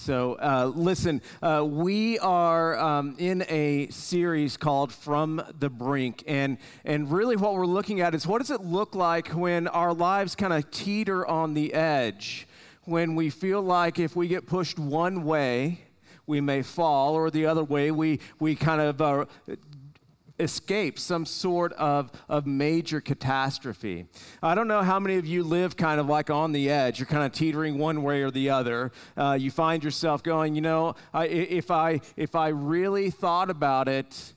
So, uh, listen, uh, we are um, in a series called From the Brink. And, and really, what we're looking at is what does it look like when our lives kind of teeter on the edge? When we feel like if we get pushed one way, we may fall, or the other way, we, we kind of uh, escape some sort of, of major catastrophe. I don't know how many of you live kind of like on the edge. You're kind of teetering one way or the other. Uh, you find yourself going, you know, I, if, I, if I really thought about it,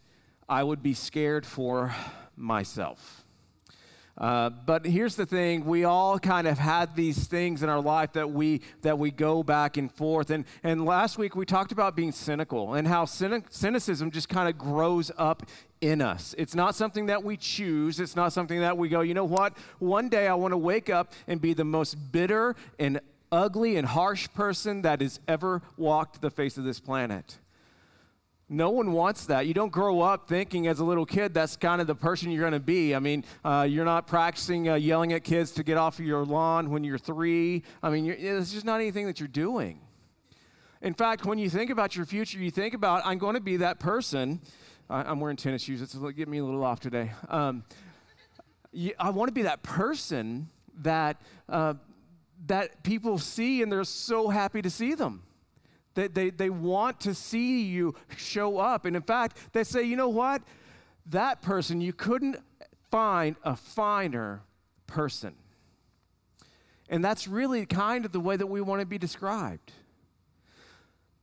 I would be scared for myself. Uh, but here's the thing. We all kind of had these things in our life that we that we go back and forth. And and last week we talked about being cynical and how cynic, cynicism just kind of grows up in us. It's not something that we choose. It's not something that we go you know what? One day i want to wake up and be the most bitter and ugly and harsh person that has ever walked the face of this planet no one wants that. You don't grow up thinking as a little kid that's kind of the person you're going to be. I mean, uh, you're not practicing uh, yelling at kids to get off of your lawn when you're three. I mean, it's just not anything that you're doing. In fact, when you think about your future, you think about, I'm going to be that person. I, am wearing tennis shoes. It's getting me a little off today. Um, I want to be that person that, uh, that people see and they're so happy to see them. They, they, they want to see you show up. And in fact, they say, you know what? That person, you couldn't find a finer person. And that's really kind of the way that we want to be described.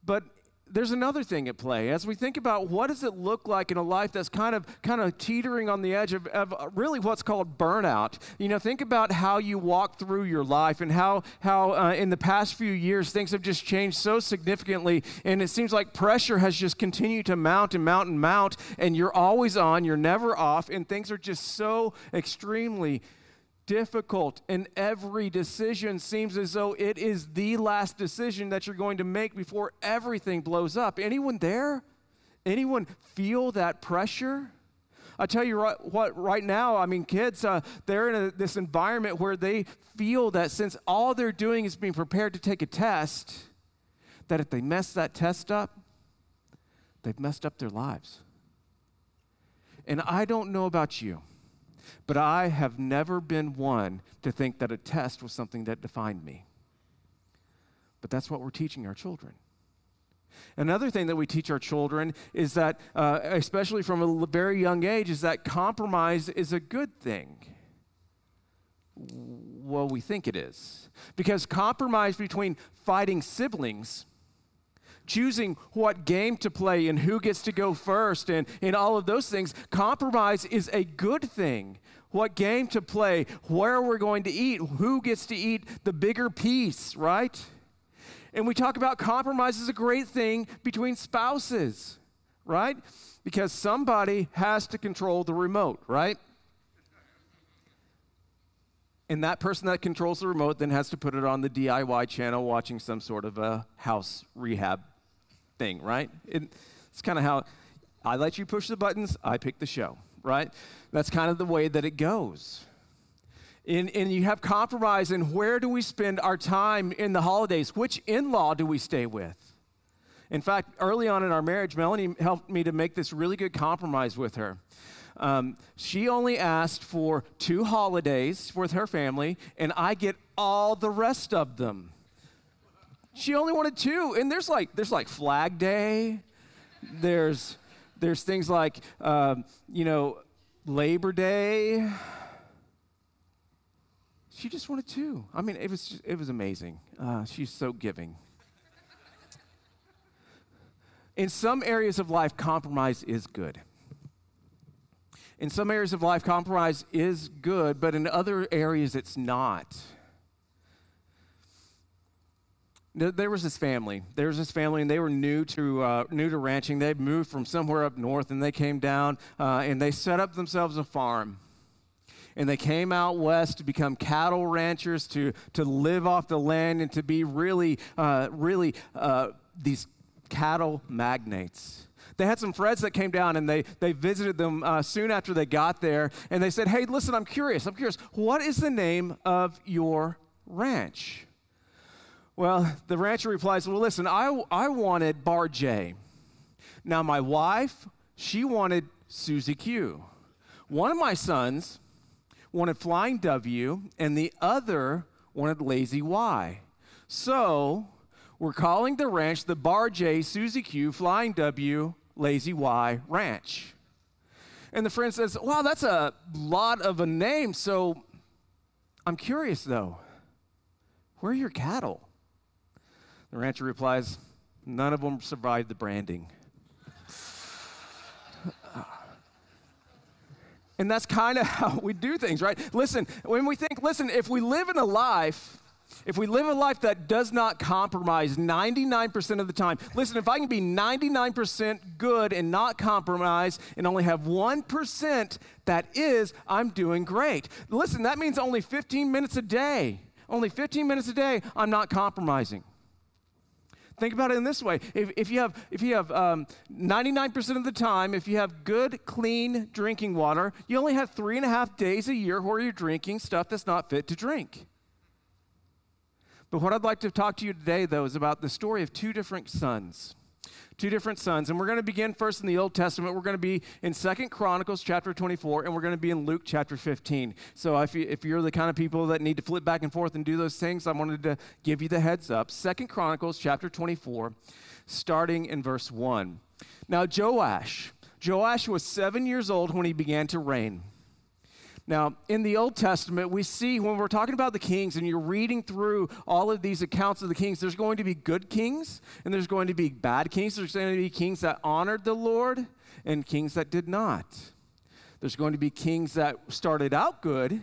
But there's another thing at play. As we think about what does it look like in a life that's kind of kind of teetering on the edge of, of, really what's called burnout you know think about how you walk through your life and how how uh, in the past few years things have just changed so significantly and it seems like pressure has just continued to mount and mount and mount and you're always on you're never off and things are just so extremely difficult, and every decision seems as though it is the last decision that you're going to make before everything blows up. Anyone there? Anyone feel that pressure? I tell you right, what, right now, I mean, kids, uh, they're in a, this environment where they feel that since all they're doing is being prepared to take a test, that if they mess that test up, they've messed up their lives. And I don't know about you. But I have never been one to think that a test was something that defined me. But that's what we're teaching our children. Another thing that we teach our children is that, uh, especially from a very young age, is that compromise is a good thing. Well, we think it is. Because compromise between fighting siblings choosing what game to play and who gets to go first and, and all of those things. Compromise is a good thing. What game to play, where we're going to eat, who gets to eat the bigger piece, right? And we talk about compromise is a great thing between spouses, right? Because somebody has to control the remote, right? And that person that controls the remote then has to put it on the DIY channel watching some sort of a house rehab thing, right? It, it's kind of how I let you push the buttons, I pick the show, right? That's kind of the way that it goes. And, and you have compromise in where do we spend our time in the holidays? Which in law do we stay with? In fact, early on in our marriage, Melanie helped me to make this really good compromise with her. Um, she only asked for two holidays with her family, and I get all the rest of them. She only wanted two, and there's like there's like Flag Day, there's there's things like um, you know Labor Day. She just wanted two. I mean, it was it was amazing. Uh, she's so giving. In some areas of life, compromise is good. In some areas of life, compromise is good, but in other areas, it's not there was this family. There was this family, and they were new to uh, new to ranching. They moved from somewhere up north, and they came down uh, and they set up themselves a farm. And they came out west to become cattle ranchers, to to live off the land, and to be really, uh, really uh, these cattle magnates. They had some friends that came down and they, they visited them uh, soon after they got there. And they said, Hey, listen, I'm curious. I'm curious. What is the name of your ranch? Well, the rancher replies, Well, listen, I, I wanted Bar J. Now, my wife, she wanted Susie Q. One of my sons wanted Flying W, and the other wanted Lazy Y. So, we're calling the ranch the Bar J, Susie Q, Flying W, Lazy Y Ranch. And the friend says, Wow, that's a lot of a name. So I'm curious though, where are your cattle? The rancher replies, None of them survived the branding. and that's kind of how we do things, right? Listen, when we think, listen, if we live in a life if we live a life that does not compromise 99% of the time, listen, if I can be 99% good and not compromise and only have 1% that is, I'm doing great. Listen, that means only 15 minutes a day. Only 15 minutes a day, I'm not compromising. Think about it in this way. If, if you have, if you have um, 99% of the time, if you have good, clean drinking water, you only have three and a half days a year where you're drinking stuff that's not fit to drink. But what I'd like to talk to you today, though, is about the story of two different sons. Two different sons. And we're going to begin first in the Old Testament. We're going to be in Second Chronicles chapter 24, and we're going to be in Luke chapter 15. So if, you, if you're the kind of people that need to flip back and forth and do those things, I wanted to give you the heads up. Second Chronicles chapter 24, starting in verse 1. Now, Joash. Joash was seven years old when he began to reign. Now, in the Old Testament, we see when we're talking about the kings and you're reading through all of these accounts of the kings, there's going to be good kings and there's going to be bad kings. There's going to be kings that honored the Lord and kings that did not. There's going to be kings that started out good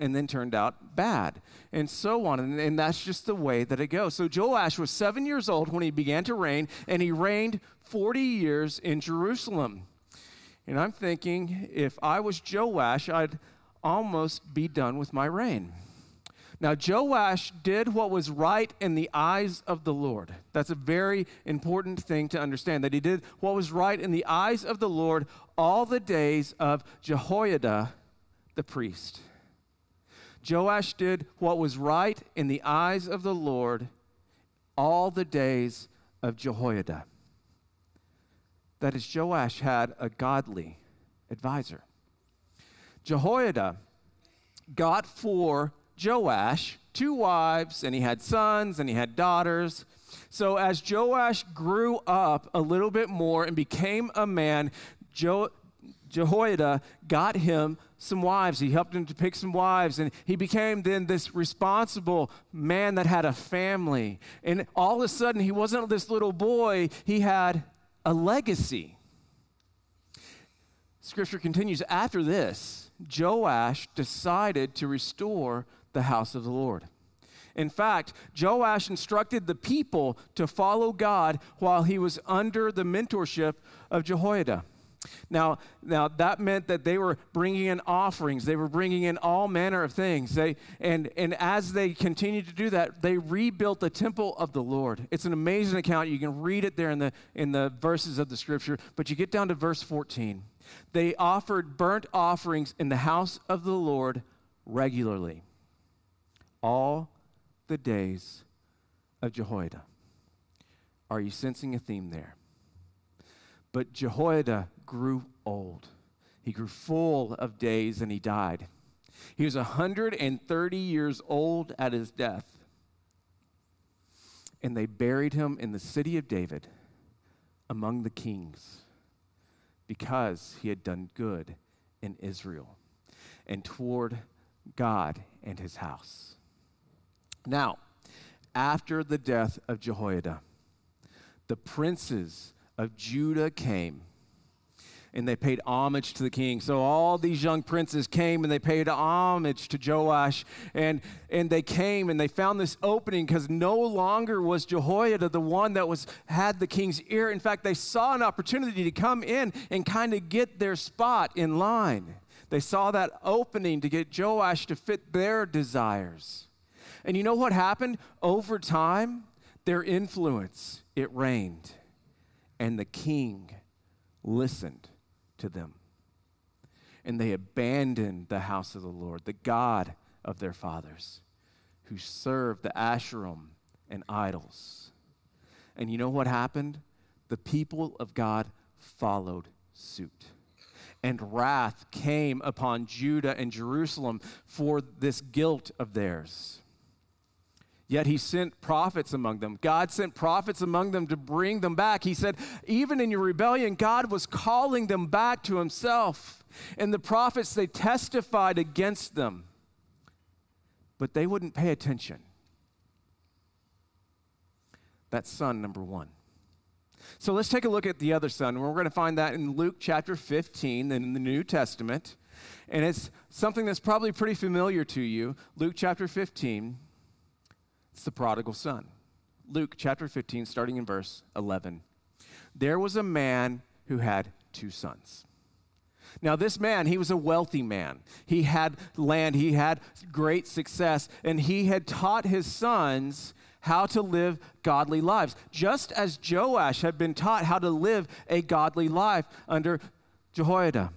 and then turned out bad, and so on. And, and, that's just the way that it goes. So Joash was seven years old when he began to reign, and he reigned 40 years in Jerusalem. And I'm thinking, if I was Joash, I'd almost be done with my reign. Now, Joash did what was right in the eyes of the Lord. That's a very important thing to understand that he did what was right in the eyes of the Lord all the days of Jehoiada the priest. Joash did what was right in the eyes of the Lord all the days of Jehoiada that is, Joash had a godly advisor. Jehoiada got for Joash two wives, and he had sons and he had daughters. So as Joash grew up a little bit more and became a man, jo- Jehoiada got him some wives. He helped him to pick some wives, and he became then this responsible man that had a family. And all of a sudden, he wasn't this little boy, he had a legacy. Scripture continues after this, Joash decided to restore the house of the Lord. In fact, Joash instructed the people to follow God while he was under the mentorship of Jehoiada. Now, now that meant that they were bringing in offerings. They were bringing in all manner of things. They, and, and as they continued to do that, they rebuilt the temple of the Lord. It's an amazing account. You can read it there in the, in the verses of the scripture. But you get down to verse 14. They offered burnt offerings in the house of the Lord regularly all the days of Jehoiada. Are you sensing a theme there? But Jehoiada grew old. He grew full of days and he died. He was 130 years old at his death. And they buried him in the city of David among the kings because he had done good in Israel and toward God and his house. Now, after the death of Jehoiada, the princes of Judah came and they paid homage to the king. So all these young princes came and they paid homage to Joash. And, and they came and they found this opening because no longer was Jehoiada the one that was had the king's ear. In fact, they saw an opportunity to come in and kind of get their spot in line. They saw that opening to get Joash to fit their desires. And you know what happened? Over time, their influence, it reigned. And the king listened to them. And they abandoned the house of the Lord, the God of their fathers, who served the Asherim and idols. And you know what happened? The people of God followed suit. And wrath came upon Judah and Jerusalem for this guilt of theirs. Yet he sent prophets among them. God sent prophets among them to bring them back. He said, even in your rebellion, God was calling them back to himself. And the prophets, they testified against them, but they wouldn't pay attention. That's son number one. So let's take a look at the other son. We're going to find that in Luke chapter 15 in the New Testament. And it's something that's probably pretty familiar to you. Luke chapter 15, it's the prodigal son. Luke chapter 15, starting in verse 11. There was a man who had two sons. Now, this man, he was a wealthy man. He had land, he had great success, and he had taught his sons how to live godly lives, just as Joash had been taught how to live a godly life under Jehoiada.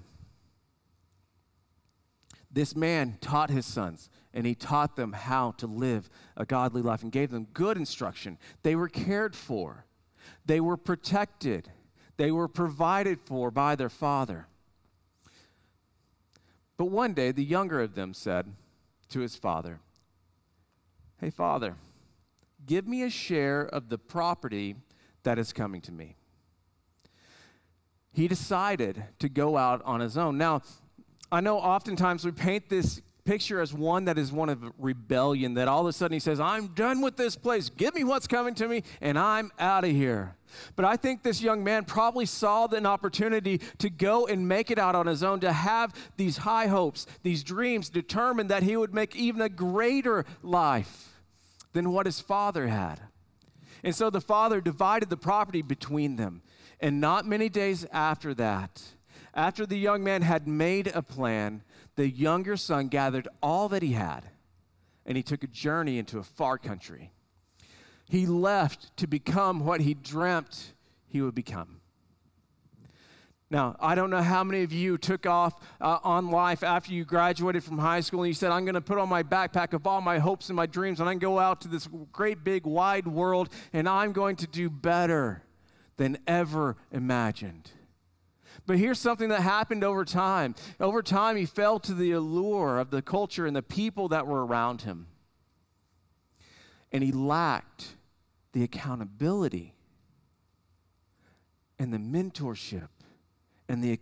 This man taught his sons, and he taught them how to live a godly life and gave them good instruction. They were cared for, they were protected, they were provided for by their father. But one day, the younger of them said to his father, Hey, father, Give me a share of the property that is coming to me. He decided to go out on his own. Now, I know oftentimes we paint this picture as one that is one of rebellion, that all of a sudden he says, I'm done with this place. Give me what's coming to me, and I'm out of here. But I think this young man probably saw an opportunity to go and make it out on his own, to have these high hopes, these dreams, determined that he would make even a greater life than what his father had. And so the father divided the property between them. And not many days after that, after the young man had made a plan, the younger son gathered all that he had and he took a journey into a far country. He left to become what he dreamt he would become. Now, I don't know how many of you took off uh, on life after you graduated from high school and you said, I'm going to put on my backpack of all my hopes and my dreams and I'm going to go out to this great big wide world and I'm going to do better than ever imagined. But here's something that happened over time. Over time, he fell to the allure of the culture and the people that were around him. And he lacked the accountability and the mentorship and the,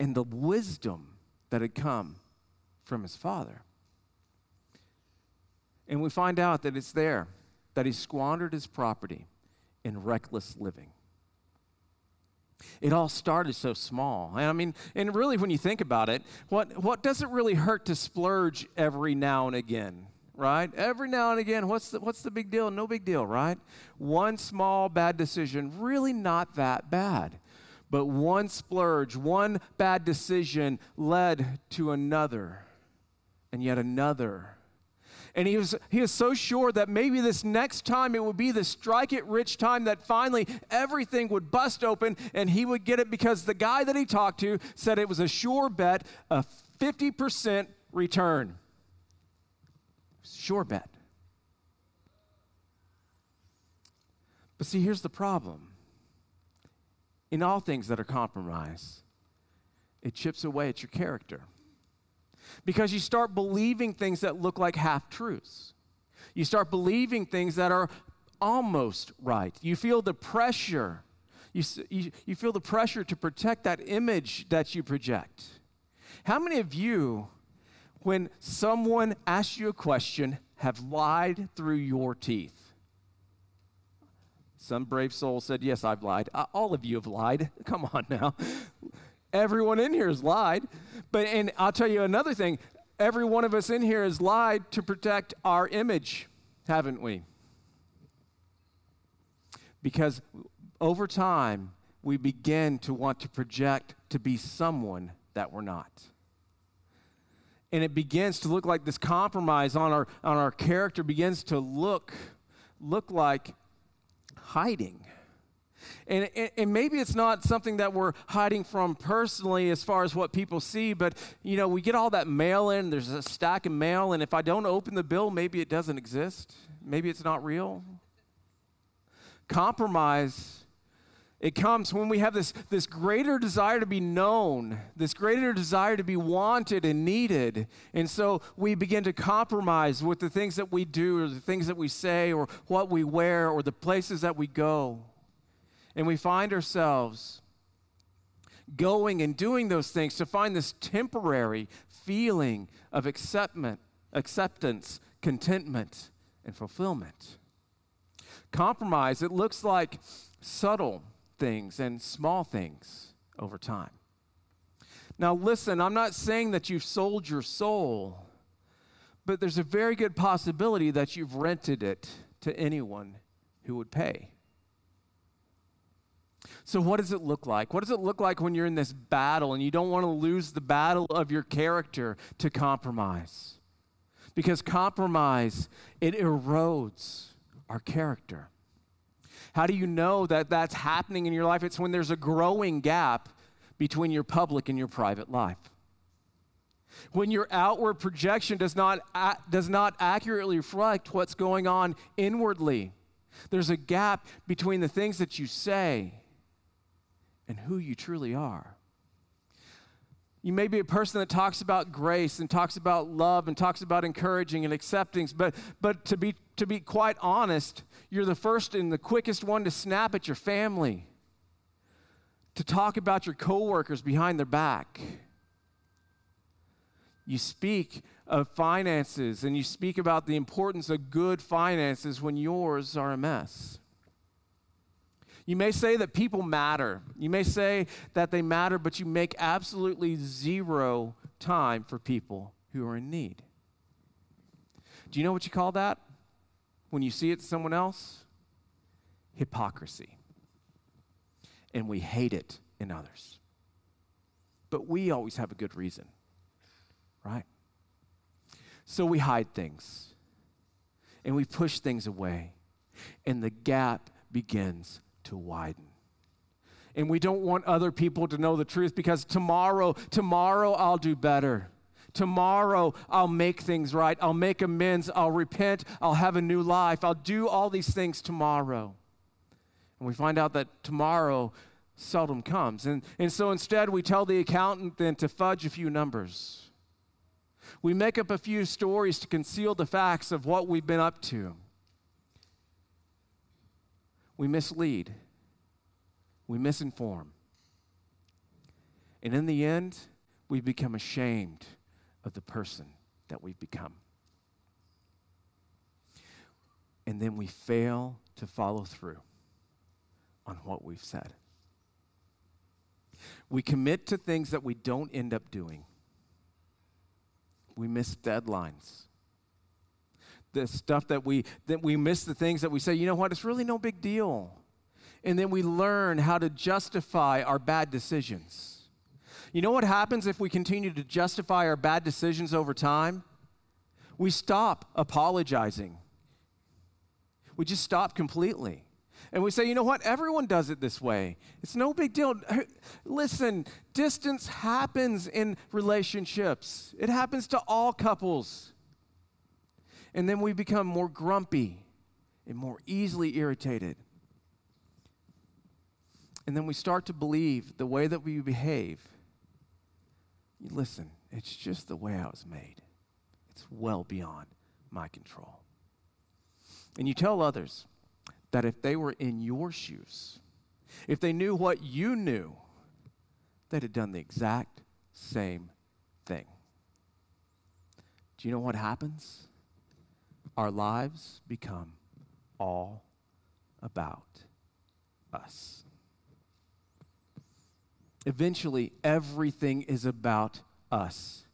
and the wisdom that had come from his father. And we find out that it's there that he squandered his property in reckless living. It all started so small. And I mean, and really, when you think about it, what, what does it really hurt to splurge every now and again? Right? Every now and again, what's the, what's the big deal? No big deal, right? One small bad decision, really not that bad. But one splurge, one bad decision led to another and yet another. And he was, he was so sure that maybe this next time it would be the strike it rich time that finally everything would bust open and he would get it because the guy that he talked to said it was a sure bet, a 50% return. Sure bet. But see, here's the problem in all things that are compromised, it chips away at your character. Because you start believing things that look like half truths. You start believing things that are almost right. You feel the pressure. You, you, you feel the pressure to protect that image that you project. How many of you, when someone asks you a question, have lied through your teeth? Some brave soul said, Yes, I've lied. Uh, all of you have lied. Come on now. Everyone in here has lied. But, and I'll tell you another thing every one of us in here has lied to protect our image, haven't we? Because over time, we begin to want to project to be someone that we're not. And it begins to look like this compromise on our, on our character begins to look, look like hiding. And, and, maybe it's not something that we're hiding from personally as far as what people see, but you know, we get all that mail in, there's a stack of mail, and if I don't open the bill, maybe it doesn't exist. Maybe it's not real. Compromise it comes when we have this, this greater desire to be known, this greater desire to be wanted and needed. And so we begin to compromise with the things that we do, or the things that we say, or what we wear, or the places that we go. And we find ourselves going and doing those things to find this temporary feeling of acceptance, acceptance contentment, and fulfillment. Compromise, it looks like subtle things and small things over time. Now, listen, I'm not saying that you've sold your soul, but there's a very good possibility that you've rented it to anyone who would pay. So, what does it look like? What does it look like when you're in this battle and you don't want to lose the battle of your character to compromise? Because compromise, it erodes our character. How do you know that that's happening in your life? It's when there's a growing gap between your public and your private life. When your outward projection does not, does not accurately reflect what's going on inwardly, there's a gap between the things that you say and who you truly are. You may be a person that talks about grace and talks about love and talks about encouraging and accepting, but, but to, be, to be quite honest, you're the first and the quickest one to snap at your family, to talk about your coworkers behind their back. You speak of finances and you speak about the importance of good finances when yours are a mess. You may say that people matter. You may say that they matter, but you make absolutely zero time for people who are in need. Do you know what you call that when you see it in someone else? Hypocrisy. And we hate it in others. But we always have a good reason, right? So we hide things and we push things away, and the gap begins to widen. And we don't want other people to know the truth because tomorrow, tomorrow I'll do better. Tomorrow I'll make things right. I'll make amends. I'll repent. I'll have a new life. I'll do all these things tomorrow. And we find out that tomorrow seldom comes. And, and so instead, we tell the accountant then to fudge a few numbers. We make up a few stories to conceal the facts of what we've been up to we mislead, we misinform. And in the end, we become ashamed of the person that we've become. And then we fail to follow through on what we've said. We commit to things that we don't end up doing. We miss deadlines the stuff that we that we miss the things that we say, you know what, it's really no big deal. And then we learn how to justify our bad decisions. You know what happens if we continue to justify our bad decisions over time? We stop apologizing. We just stop completely. And we say, you know what? Everyone does it this way. It's no big deal. Listen, distance happens in relationships, it happens to all couples. And then we become more grumpy and more easily irritated. And then we start to believe the way that we behave. You listen, it's just the way I was made. It's well beyond my control. And you tell others that if they were in your shoes, if they knew what you knew, they'd have done the exact same thing. Do you know what happens? Our lives become all about us. Eventually, everything is about us.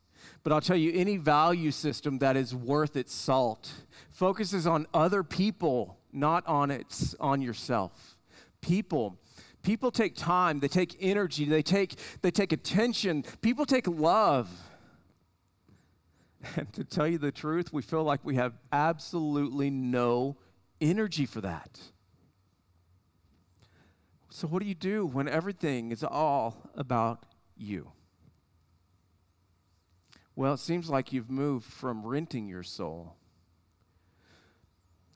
But I'll tell you, any value system that is worth its salt focuses on other people, not on its on yourself. People people take time, they take energy, they take they take attention, people take love. And to tell you the truth, we feel like we have absolutely no energy for that. So, what do you do when everything is all about you? Well, it seems like you've moved from renting your soul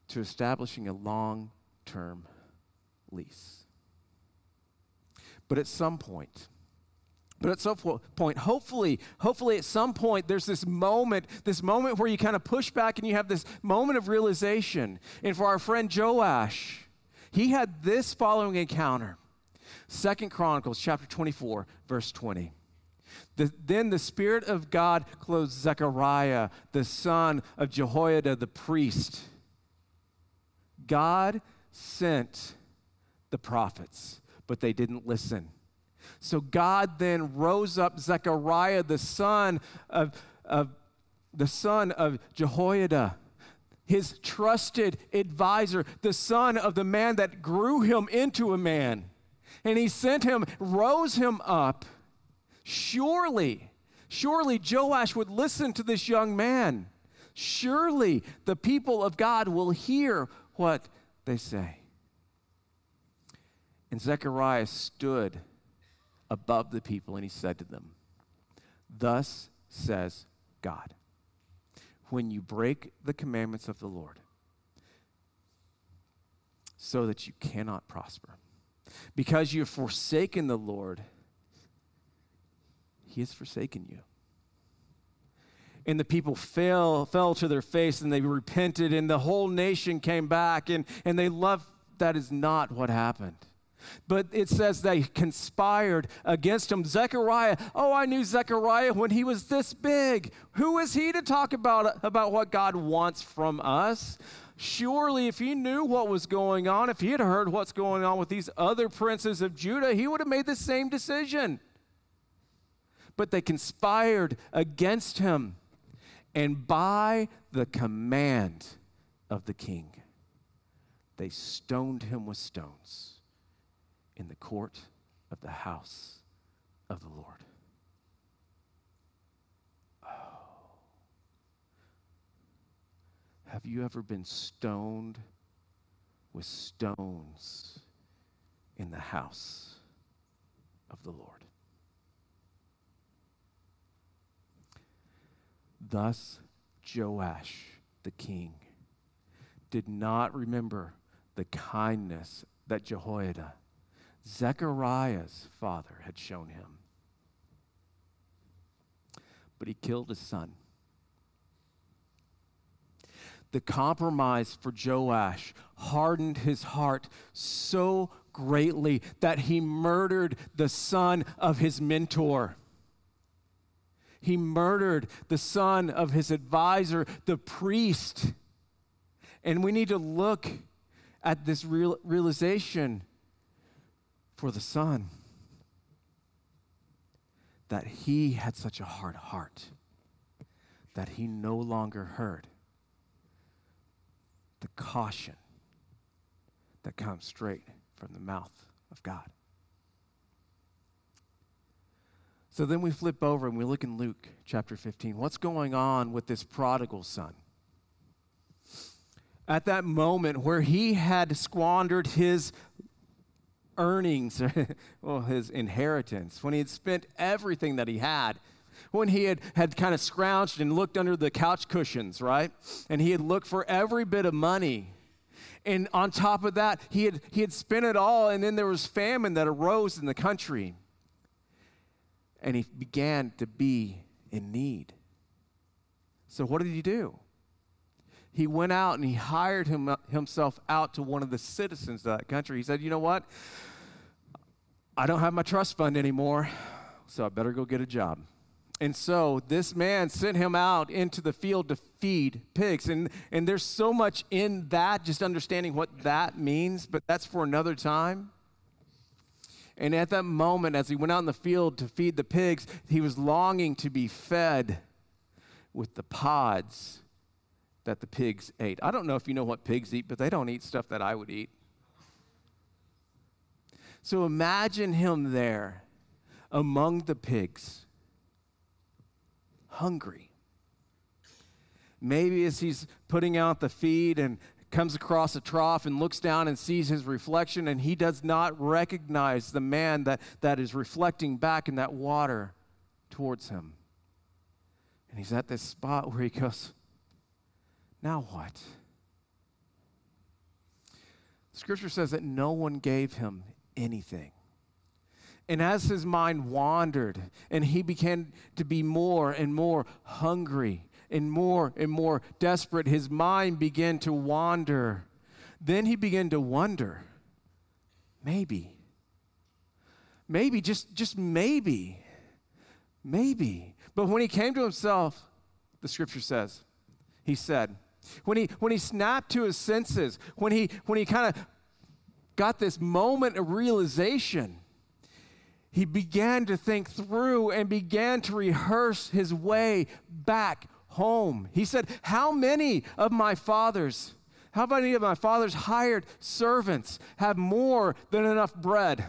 to establishing a long term lease. But at some point, but at some point, hopefully, hopefully at some point, there's this moment, this moment where you kind of push back and you have this moment of realization. And for our friend Joash, he had this following encounter. Second Chronicles chapter 24, verse 20. The, then the Spirit of God clothed Zechariah, the son of Jehoiada the priest. God sent the prophets, but they didn't listen. So God then rose up Zechariah, the son of, of the son of Jehoiada, his trusted advisor, the son of the man that grew him into a man. And he sent him, rose him up. Surely, surely Joash would listen to this young man. Surely the people of God will hear what they say. And Zechariah stood above the people and he said to them, Thus says God, when you break the commandments of the Lord, so that you cannot prosper, because you have forsaken the Lord, he has forsaken you. And the people fell, fell to their face and they repented, and the whole nation came back, and, and they loved. That is not what happened. But it says they conspired against him. Zechariah, oh, I knew Zechariah when he was this big. Who is he to talk about, about what God wants from us? Surely, if he knew what was going on, if he had heard what's going on with these other princes of Judah, he would have made the same decision. But they conspired against him, and by the command of the king, they stoned him with stones in the court of the house of the Lord. Oh. Have you ever been stoned with stones in the house of the Lord? Thus, Joash the king did not remember the kindness that Jehoiada Zechariah's father had shown him. But he killed his son. The compromise for Joash hardened his heart so greatly that he murdered the son of his mentor. He murdered the son of his advisor, the priest. And we need to look at this real, realization for the son that he had such a hard heart that he no longer heard the caution that comes straight from the mouth of God. So then we flip over and we look in Luke chapter 15. What's going on with this prodigal son? At that moment where he had squandered his earnings, well, his inheritance, when he had spent everything that he had, when he had, had kind of scrounged and looked under the couch cushions, right? And he had looked for every bit of money. And on top of that, he had, he had spent it all, and then there was famine that arose in the country. And he began to be in need. So, what did he do? He went out and he hired him, himself out to one of the citizens of that country. He said, You know what? I don't have my trust fund anymore, so I better go get a job. And so this man sent him out into the field to feed pigs. And, and there's so much in that, just understanding what that means, but that's for another time. And at that moment, as he went out in the field to feed the pigs, he was longing to be fed with the pods that the pigs ate. I don't know if you know what pigs eat, but they don't eat stuff that I would eat. So imagine him there among the pigs, hungry. Maybe as he's putting out the feed and comes across a trough and looks down and sees his reflection, and he does not recognize the man that, that is reflecting back in that water towards him. And he's at this spot where he goes, Now what? Scripture says that no one gave him anything. And as his mind wandered and he began to be more and more hungry and more and more desperate, his mind began to wander. Then he began to wonder maybe, maybe, just, just maybe, maybe. But when he came to himself, the scripture says, he said, when he, when he snapped to his senses, when he, when he kind of got this moment of realization, he began to think through and began to rehearse his way back home. He said, How many of my fathers, how many of my father's hired servants have more than enough bread?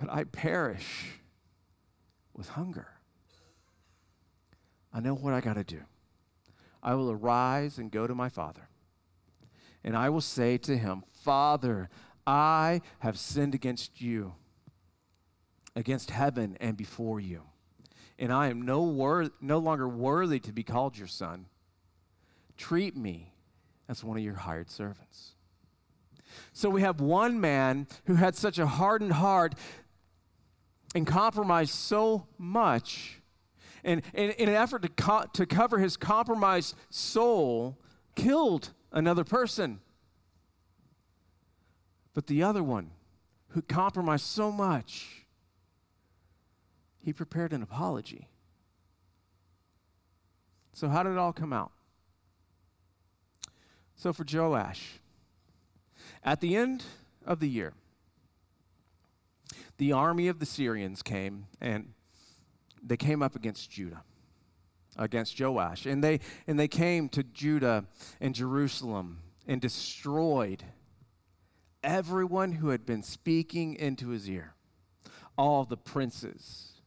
But I perish with hunger. I know what I got to do. I will arise and go to my father, and I will say to him, Father, I have sinned against you, against heaven and before you. And I am no, wor- no longer worthy to be called your son. Treat me as one of your hired servants. So we have one man who had such a hardened heart and compromised so much, and, and in an effort to, co- to cover his compromised soul, killed another person. But the other one, who compromised so much, he prepared an apology. So, how did it all come out? So, for Joash, at the end of the year, the army of the Syrians came and they came up against Judah, against Joash. And they, and they came to Judah and Jerusalem and destroyed everyone who had been speaking into his ear, all the princes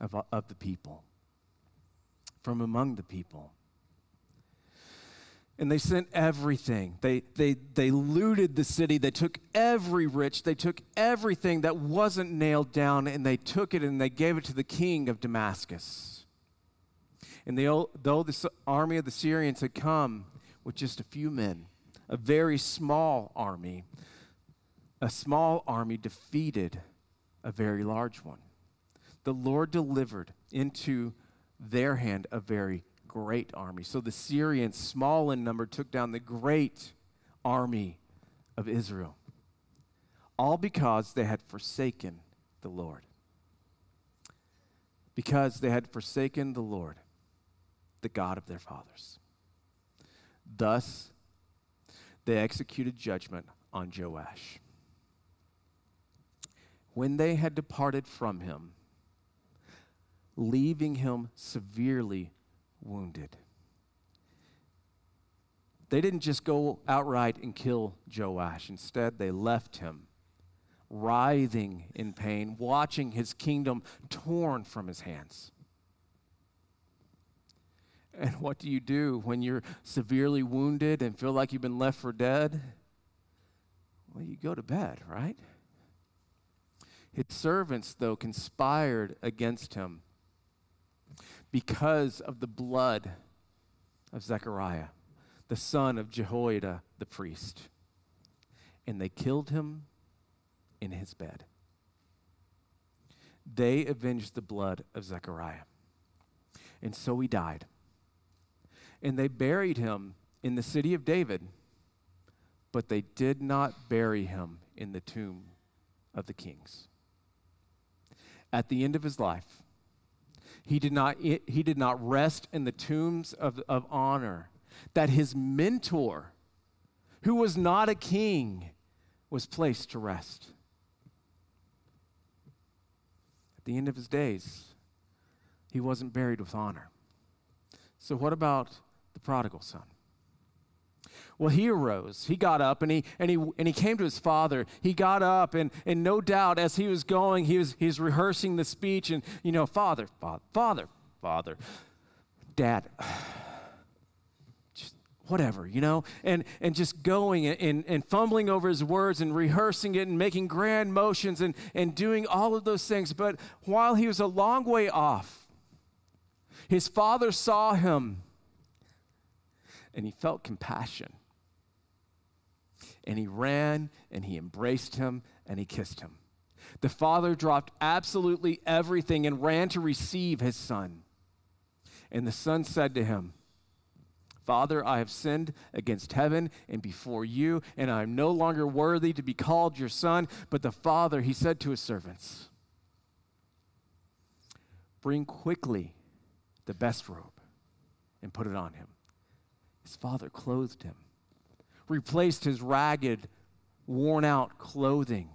of, of the people, from among the people. And they sent everything. They, they, they looted the city. They took every rich. They took everything that wasn't nailed down and they took it and they gave it to the king of Damascus. And though the army of the Syrians had come with just a few men, a very small army, a small army defeated a very large one. The Lord delivered into their hand a very great army. So the Syrians, small in number, took down the great army of Israel. All because they had forsaken the Lord. Because they had forsaken the Lord, the God of their fathers. Thus, they executed judgment on Joash when they had departed from him, leaving him severely wounded. They didn't just go outright and kill Joash. Instead, they left him writhing in pain, watching his kingdom torn from his hands. And what do you do when you're severely wounded and feel like you've been left for dead? Well, you go to bed, right? His servants, though, conspired against him because of the blood of Zechariah, the son of Jehoiada the priest. And they killed him in his bed. They avenged the blood of Zechariah. And so he died. And they buried him in the city of David, but they did not bury him in the tomb of the kings at the end of his life, he did not, he did not rest in the tombs of, of honor, that his mentor, who was not a king, was placed to rest. At the end of his days, he wasn't buried with honor. So, what about the prodigal son? Well, he arose. He got up and he, and he, and he came to his father. He got up, and, and no doubt as he was going, he was, he was rehearsing the speech. And, you know, father, father, father, father, dad, whatever, you know, and, and just going and, and, and fumbling over his words and rehearsing it and making grand motions and, and doing all of those things. But while he was a long way off, his father saw him and he felt compassion and he ran and he embraced him and he kissed him. The father dropped absolutely everything and ran to receive his son. And the son said to him, Father, I have sinned against heaven and before you, and I am no longer worthy to be called your son. But the father, he said to his servants, Bring quickly the best robe and put it on him. His father clothed him, replaced his ragged, worn out clothing.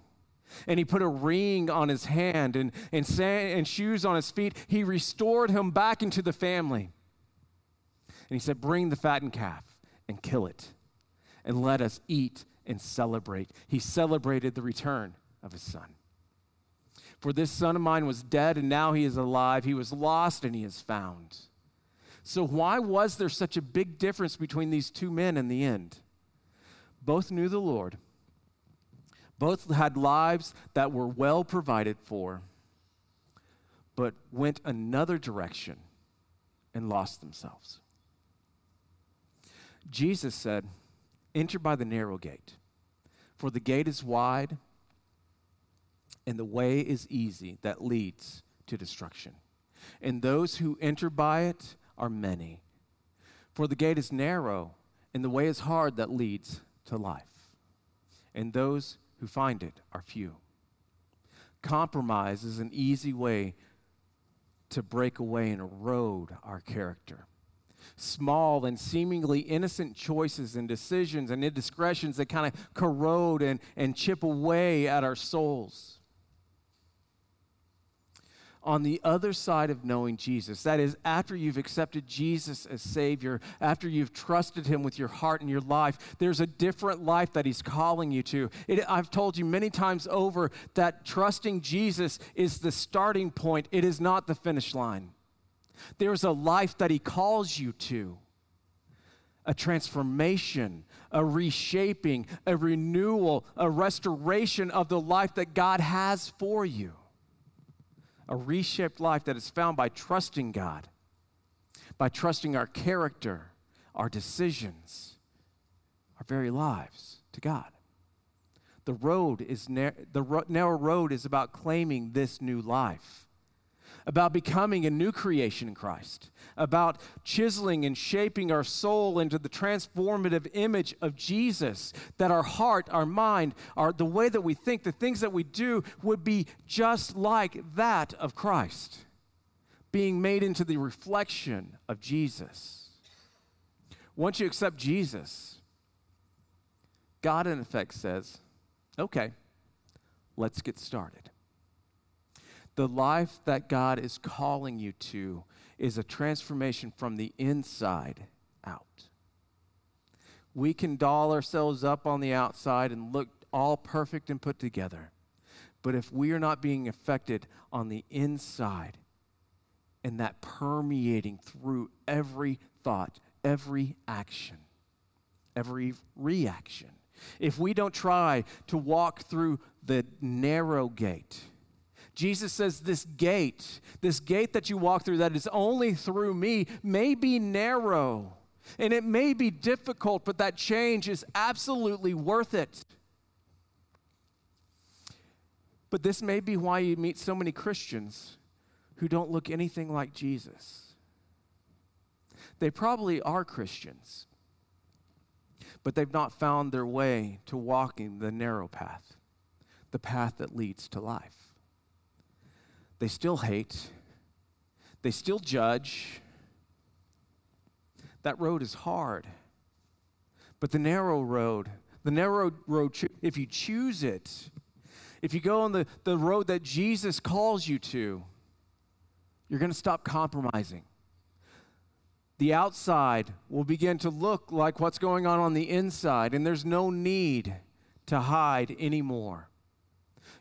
And he put a ring on his hand and, and, sand, and shoes on his feet. He restored him back into the family. And he said, Bring the fattened calf and kill it, and let us eat and celebrate. He celebrated the return of his son. For this son of mine was dead, and now he is alive. He was lost, and he is found. So, why was there such a big difference between these two men in the end? Both knew the Lord, both had lives that were well provided for, but went another direction and lost themselves. Jesus said, Enter by the narrow gate, for the gate is wide and the way is easy that leads to destruction. And those who enter by it are many. For the gate is narrow and the way is hard that leads to life. And those who find it are few. Compromise is an easy way to break away and erode our character small and seemingly innocent choices and decisions and indiscretions that kind of corrode and, and chip away at our souls. On the other side of knowing Jesus, that is, after you've accepted Jesus as Savior, after you've trusted Him with your heart and your life, there's a different life that He's calling you to. It, I've told you many times over that trusting Jesus is the starting point, it is not the finish line. There's a life that He calls you to a transformation, a reshaping, a renewal, a restoration of the life that God has for you. A reshaped life that is found by trusting God, by trusting our character, our decisions, our very lives to God. The road is the ro- narrow road is about claiming this new life about becoming a new creation in Christ, about chiseling and shaping our soul into the transformative image of Jesus, that our heart, our mind, our, the way that we think, the things that we do would be just like that of Christ, being made into the reflection of Jesus. Once you accept Jesus, God, in effect, says, okay, let's get started. The life that God is calling you to is a transformation from the inside out. We can doll ourselves up on the outside and look all perfect and put together. But if we are not being affected on the inside and that permeating through every thought, every action, every reaction, if we don't try to walk through the narrow gate, Jesus says, This gate, this gate that you walk through that is only through me, may be narrow and it may be difficult, but that change is absolutely worth it. But this may be why you meet so many Christians who don't look anything like Jesus. They probably are Christians, but they've not found their way to walking the narrow path, the path that leads to life. They still hate, they still judge. That road is hard. But the narrow road, the narrow road, if you choose it, if you go on the, the road that Jesus calls you to, you're going to stop compromising. The outside will begin to look like what's going on on the inside, and there's no need to hide anymore.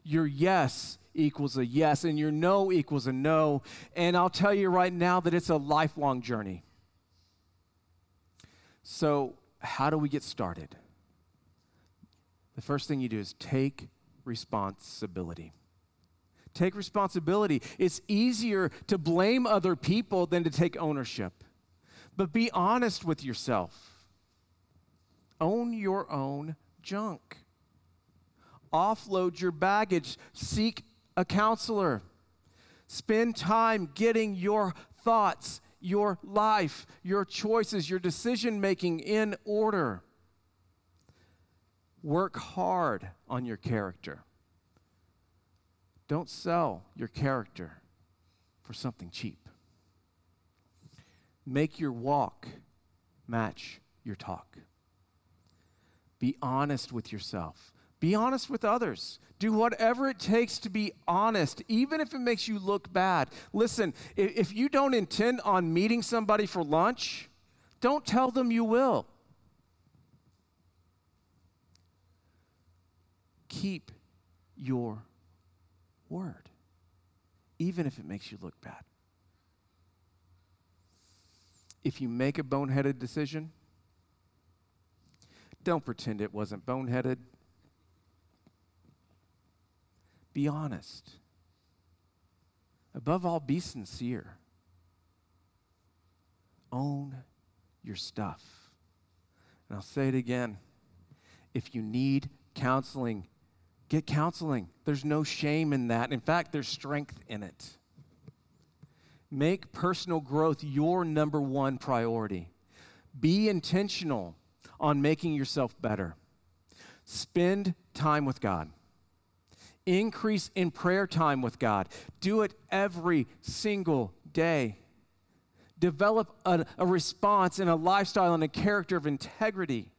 Your yes equals a yes, and your no equals a no. And I'll tell you right now that it's a lifelong journey. So, how do we get started? The first thing you do is take responsibility. Take responsibility. It's easier to blame other people than to take ownership. But be honest with yourself. Own your own junk. Offload your baggage. Seek a counselor. Spend time getting your thoughts, your life, your choices, your decision making in order. Work hard on your character. Don't sell your character for something cheap. Make your walk match your talk. Be honest with yourself. Be honest with others. Do whatever it takes to be honest, even if it makes you look bad. Listen, if you don't intend on meeting somebody for lunch, don't tell them you will. Keep your word, even if it makes you look bad. If you make a boneheaded decision, don't pretend it wasn't boneheaded. Be honest. Above all, be sincere. Own your stuff. And I'll say it again. If you need counseling, get counseling. There's no shame in that. In fact, there's strength in it. Make personal growth your number one priority. Be intentional on making yourself better. Spend time with God increase in prayer time with God. Do it every single day. Develop a, a, response and a lifestyle and a character of integrity,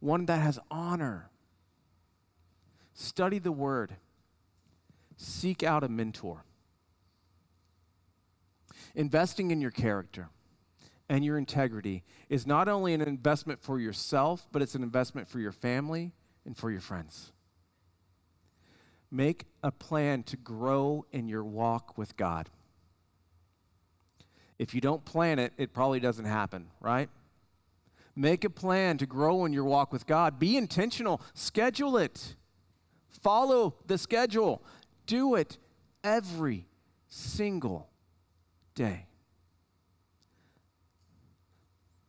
one that has honor. Study the word, seek out a mentor. Investing in your character and your integrity is not only an investment for yourself, but it's an investment for your family and for your friends. Make a plan to grow in your walk with God. If you don't plan it, it probably doesn't happen, right? Make a plan to grow in your walk with God. Be intentional, schedule it, follow the schedule, do it every single day.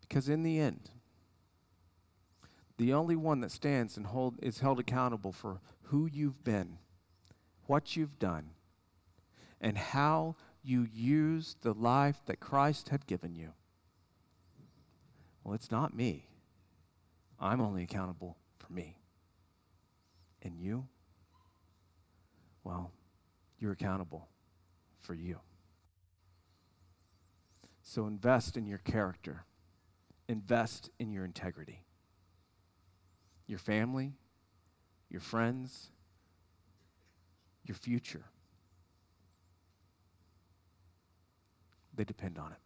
Because in the end, the only one that stands and hold, is held accountable for who you've been, what you've done, and how you used the life that Christ had given you. Well, it's not me. I'm only accountable for me. And you? Well, you're accountable for you. So invest in your character, invest in your integrity your family, your friends, your future. They depend on it.